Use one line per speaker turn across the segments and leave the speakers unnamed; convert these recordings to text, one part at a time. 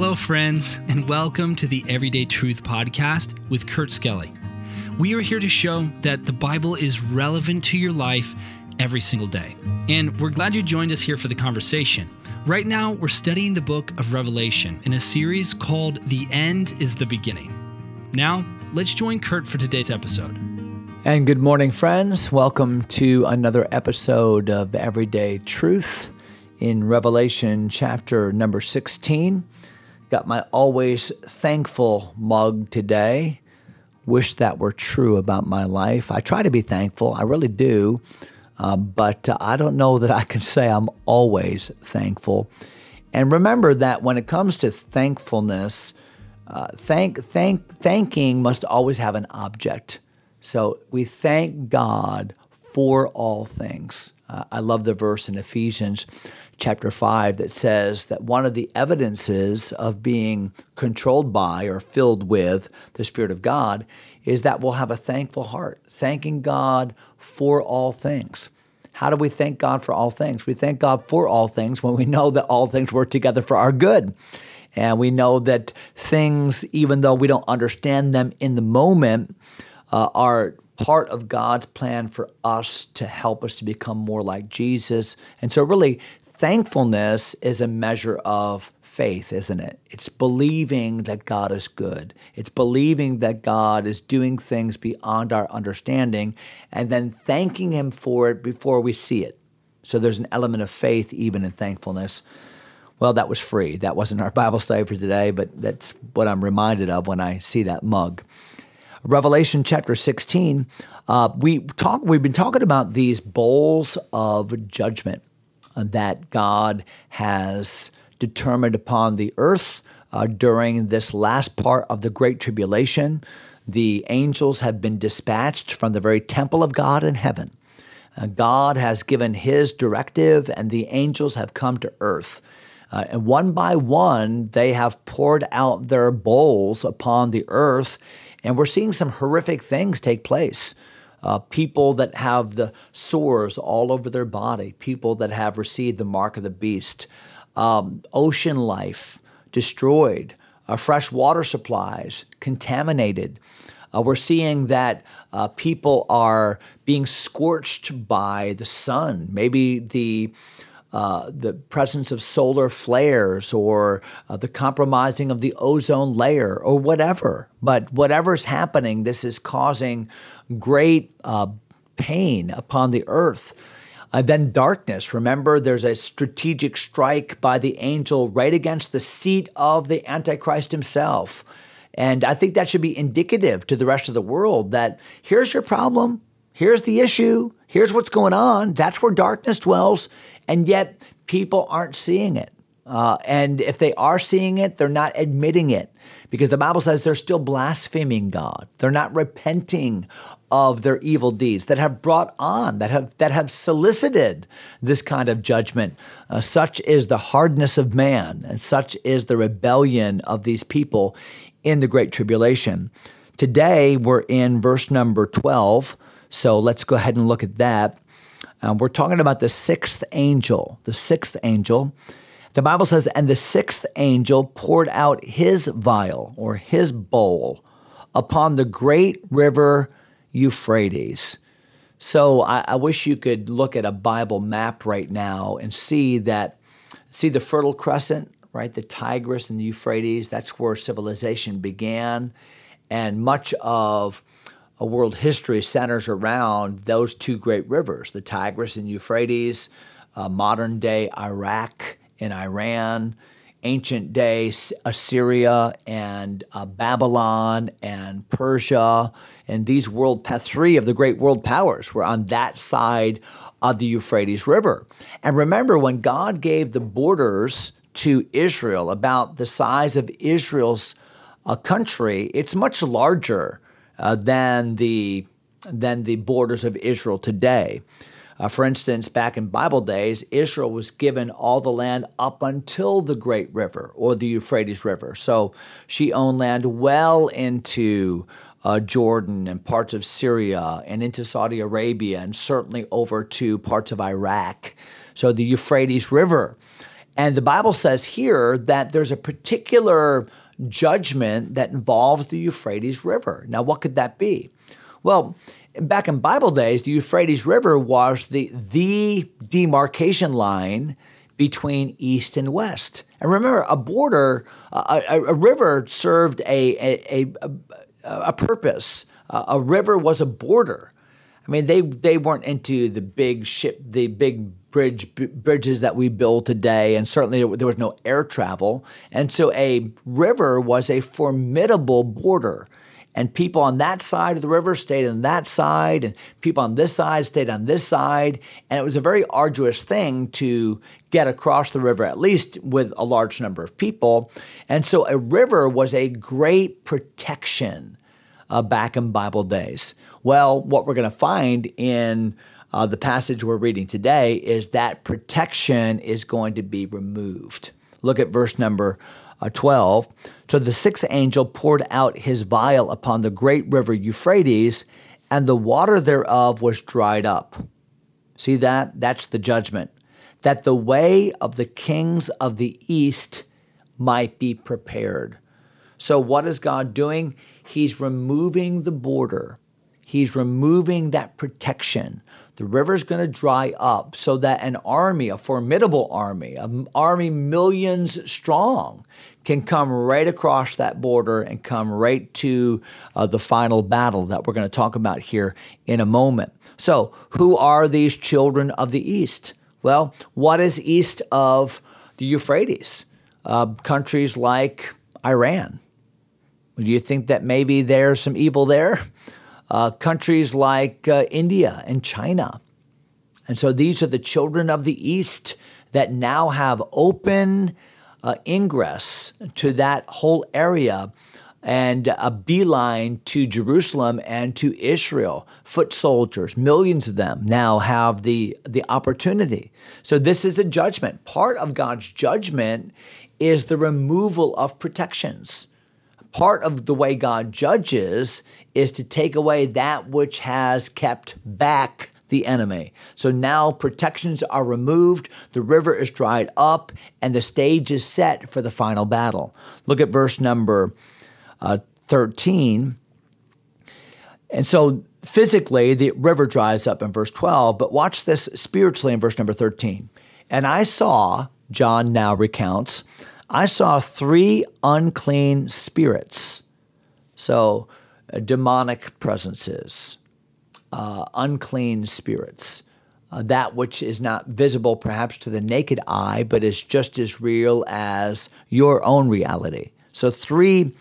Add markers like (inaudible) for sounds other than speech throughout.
Hello, friends, and welcome to the Everyday Truth Podcast with Kurt Skelly. We are here to show that the Bible is relevant to your life every single day. And we're glad you joined us here for the conversation. Right now, we're studying the book of Revelation in a series called The End is the Beginning. Now, let's join Kurt for today's episode.
And good morning, friends. Welcome to another episode of Everyday Truth in Revelation chapter number 16. Got my always thankful mug today. Wish that were true about my life. I try to be thankful, I really do. Um, but uh, I don't know that I can say I'm always thankful. And remember that when it comes to thankfulness, uh, thank, thank, thanking must always have an object. So we thank God for all things. Uh, I love the verse in Ephesians chapter 5 that says that one of the evidences of being controlled by or filled with the Spirit of God is that we'll have a thankful heart, thanking God for all things. How do we thank God for all things? We thank God for all things when we know that all things work together for our good. And we know that things, even though we don't understand them in the moment, uh, are part of God's plan for us to help us to become more like Jesus. And so, really, thankfulness is a measure of faith, isn't it? It's believing that God is good. It's believing that God is doing things beyond our understanding and then thanking Him for it before we see it. So there's an element of faith even in thankfulness. Well, that was free. That wasn't our (laughs) Bible study for today, but that's what I'm reminded of when I see that mug. Revelation chapter 16, uh, we talk, we've been talking about these bowls of judgment that God has determined upon the earth uh, during this last part of the Great Tribulation. The angels have been dispatched from the very temple of God in heaven. Uh, God has given his directive, and the angels have come to earth. Uh, and one by one, they have poured out their bowls upon the earth, and we're seeing some horrific things take place uh, people that have the sores all over their body, people that have received the mark of the beast, um, ocean life destroyed, uh, fresh water supplies contaminated. Uh, we're seeing that uh, people are being scorched by the sun. Maybe the uh, the presence of solar flares or uh, the compromising of the ozone layer or whatever. But whatever's happening, this is causing great uh, pain upon the earth. Uh, then darkness. Remember, there's a strategic strike by the angel right against the seat of the Antichrist himself. And I think that should be indicative to the rest of the world that here's your problem, here's the issue, here's what's going on. That's where darkness dwells. And yet, people aren't seeing it. Uh, and if they are seeing it, they're not admitting it because the Bible says they're still blaspheming God. They're not repenting of their evil deeds that have brought on, that have that have solicited this kind of judgment. Uh, such is the hardness of man, and such is the rebellion of these people in the Great Tribulation. Today we're in verse number 12, so let's go ahead and look at that. Um, we're talking about the sixth angel, the sixth angel. The Bible says, and the sixth angel poured out his vial or his bowl upon the great river Euphrates. So I, I, wish you could look at a Bible map right now and see that, see the Fertile Crescent, right? The Tigris and the Euphrates, that's where civilization began. And much of world history centers around those two great rivers, the Tigris and Euphrates, uh, modern day Iraq and Iran, ancient day Assyria and uh, Babylon and Persia and these world three of the great world powers were on that side of the Euphrates River. And remember, when God gave the borders to Israel, about the size of Israel's uh, country, it's much larger uh, than the than the borders of Israel today. Uh, for instance, back in Bible days, Israel was given all the land up until the Great River or the Euphrates River. So she owned land well into uh, Jordan and parts of Syria and into Saudi Arabia and certainly over to parts of Iraq. So the Euphrates River. And the Bible says here that there's a particular judgment that involves the Euphrates River. Now, what could that be? Well, back in Bible days, the Euphrates River was the, the demarcation line between east and west. And remember, a border, a, a, a river served a, a, a, a purpose. a river was a border. I mean, they, they weren't into the big ship, the big bridge bridges that we build today, and certainly there was no air travel. And so a river was a formidable border. And people on that side of the river stayed on that side, and people on this side stayed on this side. And it was a very arduous thing to get across the river, at least with a large number of people. And so a river was a great protection uh, back in Bible days. Well, what we're going to find in uh, the passage we're reading today is that protection is going to be removed. Look at verse number uh, 12. So the sixth angel poured out his vial upon the great river Euphrates, and the water thereof was dried up. See that? That's the judgment. That the way of the kings of the east might be prepared. So, what is God doing? He's removing the border, He's removing that protection the river's going to dry up so that an army, a formidable army, an army millions strong, can come right across that border and come right to uh, the final battle that we're going to talk about here in a moment. So, who are these children of the East? Well, what is east of the Euphrates? Uh, countries like Iran. Do you think that maybe there's some evil there? Uh, countries like uh, India and China. And so these are the children of the East that now have open uh, ingress to that whole area and a beeline to Jerusalem and to Israel. Foot soldiers, millions of them now have the, the opportunity. So, this is a judgment. Part of God's judgment is the removal of protections. Part of the way God judges is to take away that which has kept back the enemy. So now protections are removed, the river is dried up, and the stage is set for the final battle. Look at verse number uh, 13. And so physically, the river dries up in verse 12, but watch this spiritually in verse number 13. And I saw, John now recounts, I saw three unclean spirits. So demonic presences, uh, unclean spirits, uh, that which is not visible perhaps to the naked eye, but is just as real as your own reality. So, three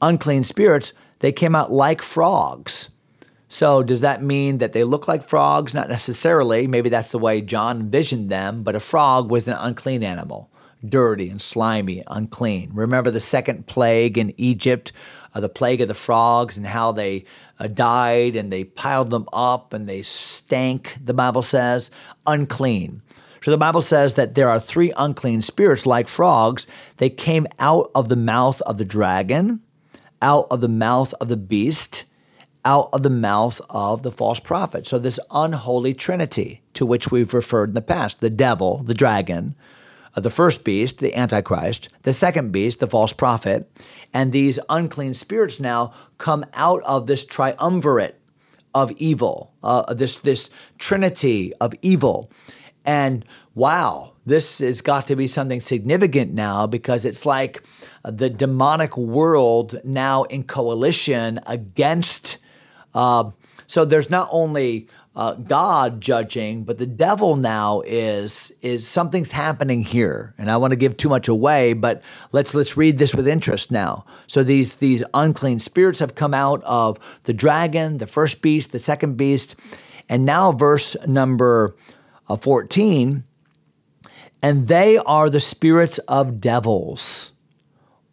unclean spirits, they came out like frogs. So, does that mean that they look like frogs? Not necessarily. Maybe that's the way John envisioned them, but a frog was an unclean animal, dirty and slimy, unclean. Remember the second plague in Egypt uh, the plague of the frogs and how they uh, died and they piled them up and they stank, the Bible says, unclean. So the Bible says that there are three unclean spirits like frogs. They came out of the mouth of the dragon, out of the mouth of the beast, out of the mouth of the false prophet. So this unholy trinity to which we've referred in the past the devil, the dragon, uh, the first beast, the Antichrist, the second beast, the false prophet, and these unclean spirits now come out of this triumvirate of evil, uh, this this trinity of evil, and wow, this has got to be something significant now because it's like the demonic world now in coalition against. Uh, so there's not only uh, God judging, but the devil now is is something's happening here, and I want to give too much away, but let's let's read this with interest now. So these these unclean spirits have come out of the dragon, the first beast, the second beast, and now verse number uh, fourteen, and they are the spirits of devils,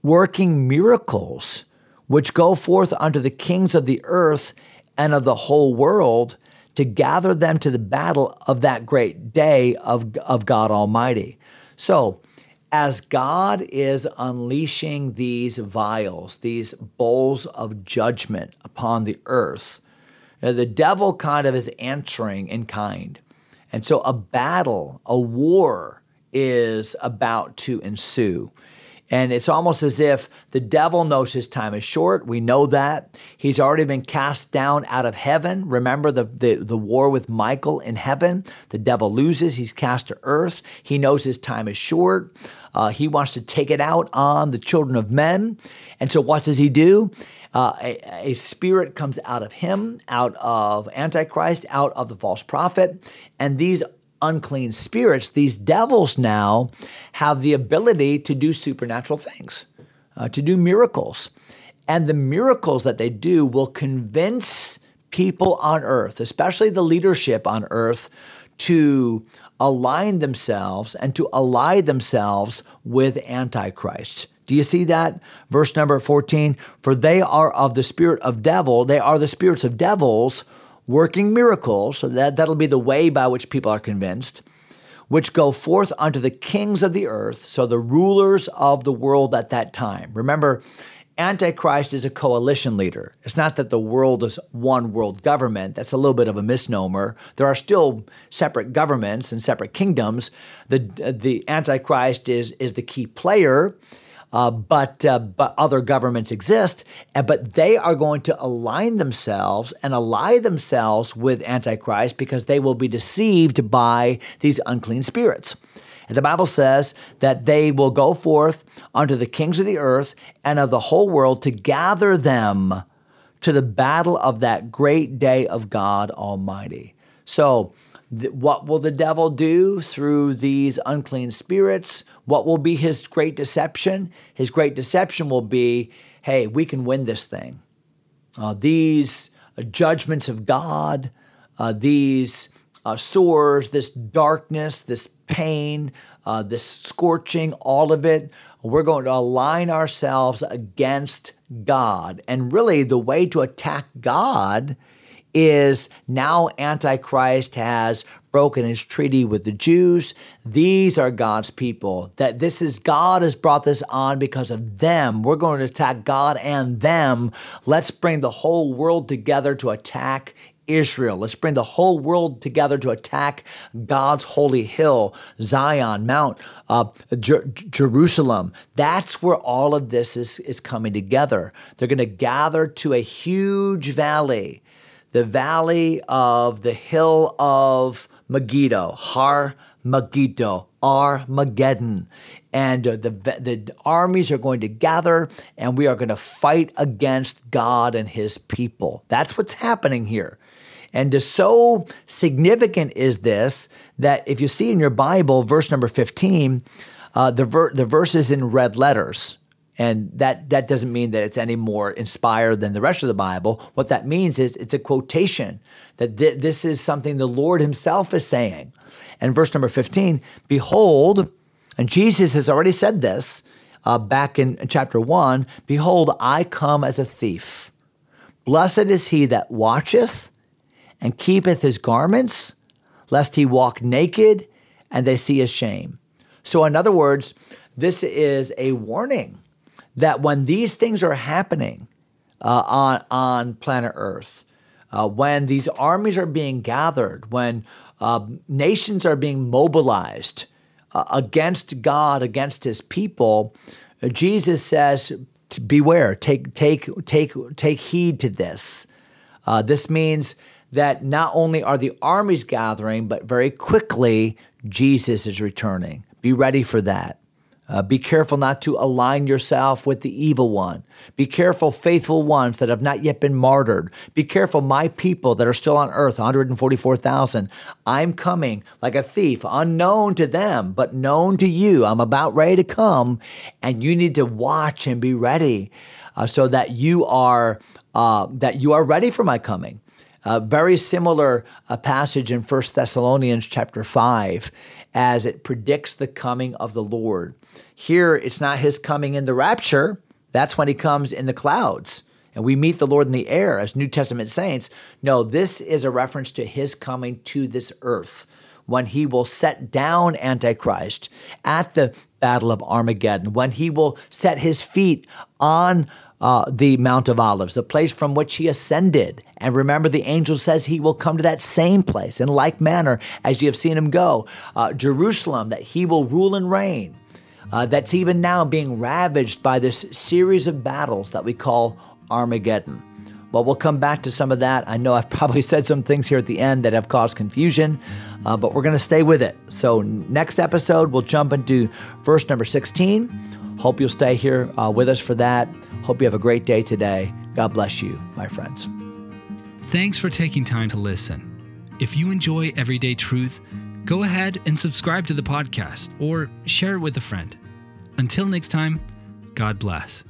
working miracles, which go forth unto the kings of the earth and of the whole world to gather them to the battle of that great day of, of God Almighty. So, as God is unleashing these vials, these bowls of judgment upon the earth, the devil kind of is answering in kind. And so a battle, a war is about to ensue. And it's almost as if the devil knows his time is short. We know that. He's already been cast down out of heaven. Remember the, the, the, war with Michael in heaven? The devil loses, he's cast to earth. He knows his time is short. Uh, he wants to take it out on the children of men. And so what does he do? Uh, a, a, spirit comes out of him, out of Antichrist, out of the false prophet, and these unclean spirits, these devils now have the ability to do supernatural things, uh, to do miracles. And the miracles that they do will convince people on earth, especially the leadership on earth, to align themselves and to ally themselves with Antichrist. Do you see that? Verse number 14 For they are of the spirit of devil, they are the spirits of devils working miracles, so that, that'll be the way by which people are convinced, which go forth unto the kings of the earth, so the rulers of the world at that time. Remember, Antichrist is a coalition leader. It's not that the world is one world government. That's a little bit of a misnomer. There are still separate governments and separate kingdoms. The, the Antichrist is, is the key player uh, but uh, but other governments exist, but they are going to align themselves and ally themselves with Antichrist because they will be deceived by these unclean spirits. And the Bible says that they will go forth unto the kings of the earth and of the whole world to gather them to the battle of that great day of God Almighty. So what will the devil do through these unclean spirits? What will be his great deception? His great deception will be hey, we can win this thing. Uh, these uh, judgments of God, uh, these uh, sores, this darkness, this pain, uh, this scorching, all of it, we're going to align ourselves against God. And really, the way to attack God is now Antichrist has broken his treaty with the Jews. These are God's people. That this is God has brought this on because of them. We're going to attack God and them. Let's bring the whole world together to attack Israel. Let's bring the whole world together to attack God's holy hill, Zion, Mount, uh, Jer- Jerusalem. That's where all of this is, is coming together. They're going to gather to a huge valley the valley of the hill of Megiddo, Har Megiddo, Armageddon. And uh, the, the armies are going to gather and we are going to fight against God and his people. That's what's happening here. And so significant is this that if you see in your Bible, verse number 15, uh, the, ver- the verse is in red letters. And that, that doesn't mean that it's any more inspired than the rest of the Bible. What that means is it's a quotation that th- this is something the Lord Himself is saying. And verse number 15, behold, and Jesus has already said this uh, back in chapter 1 Behold, I come as a thief. Blessed is he that watcheth and keepeth his garments, lest he walk naked and they see his shame. So, in other words, this is a warning that when these things are happening uh, on, on planet Earth, uh, when these armies are being gathered, when uh, nations are being mobilized uh, against God, against his people, uh, Jesus says, beware, take, take, take, take heed to this. Uh, this means that not only are the armies gathering, but very quickly Jesus is returning. Be ready for that. Uh, be careful not to align yourself with the evil one. Be careful, faithful ones that have not yet been martyred. Be careful, my people that are still on earth, 144,000. I'm coming like a thief, unknown to them, but known to you. I'm about ready to come, and you need to watch and be ready uh, so that you are uh, that you are ready for my coming. A very similar uh, passage in 1 Thessalonians chapter 5 as it predicts the coming of the Lord. Here, it's not his coming in the rapture. That's when he comes in the clouds and we meet the Lord in the air as New Testament saints. No, this is a reference to his coming to this earth when he will set down Antichrist at the Battle of Armageddon, when he will set his feet on uh, the Mount of Olives, the place from which he ascended. And remember, the angel says he will come to that same place in like manner as you have seen him go. Uh, Jerusalem, that he will rule and reign. Uh, that's even now being ravaged by this series of battles that we call Armageddon. Well, we'll come back to some of that. I know I've (laughs) probably said some things here at the end that have caused confusion, uh, but we're going to stay with it. So, next episode, we'll jump into verse number 16. Hope you'll stay here uh, with us for that. Hope you have a great day today. God bless you, my friends.
Thanks for taking time to listen. If you enjoy Everyday Truth, go ahead and subscribe to the podcast or share it with a friend. Until next time, God bless.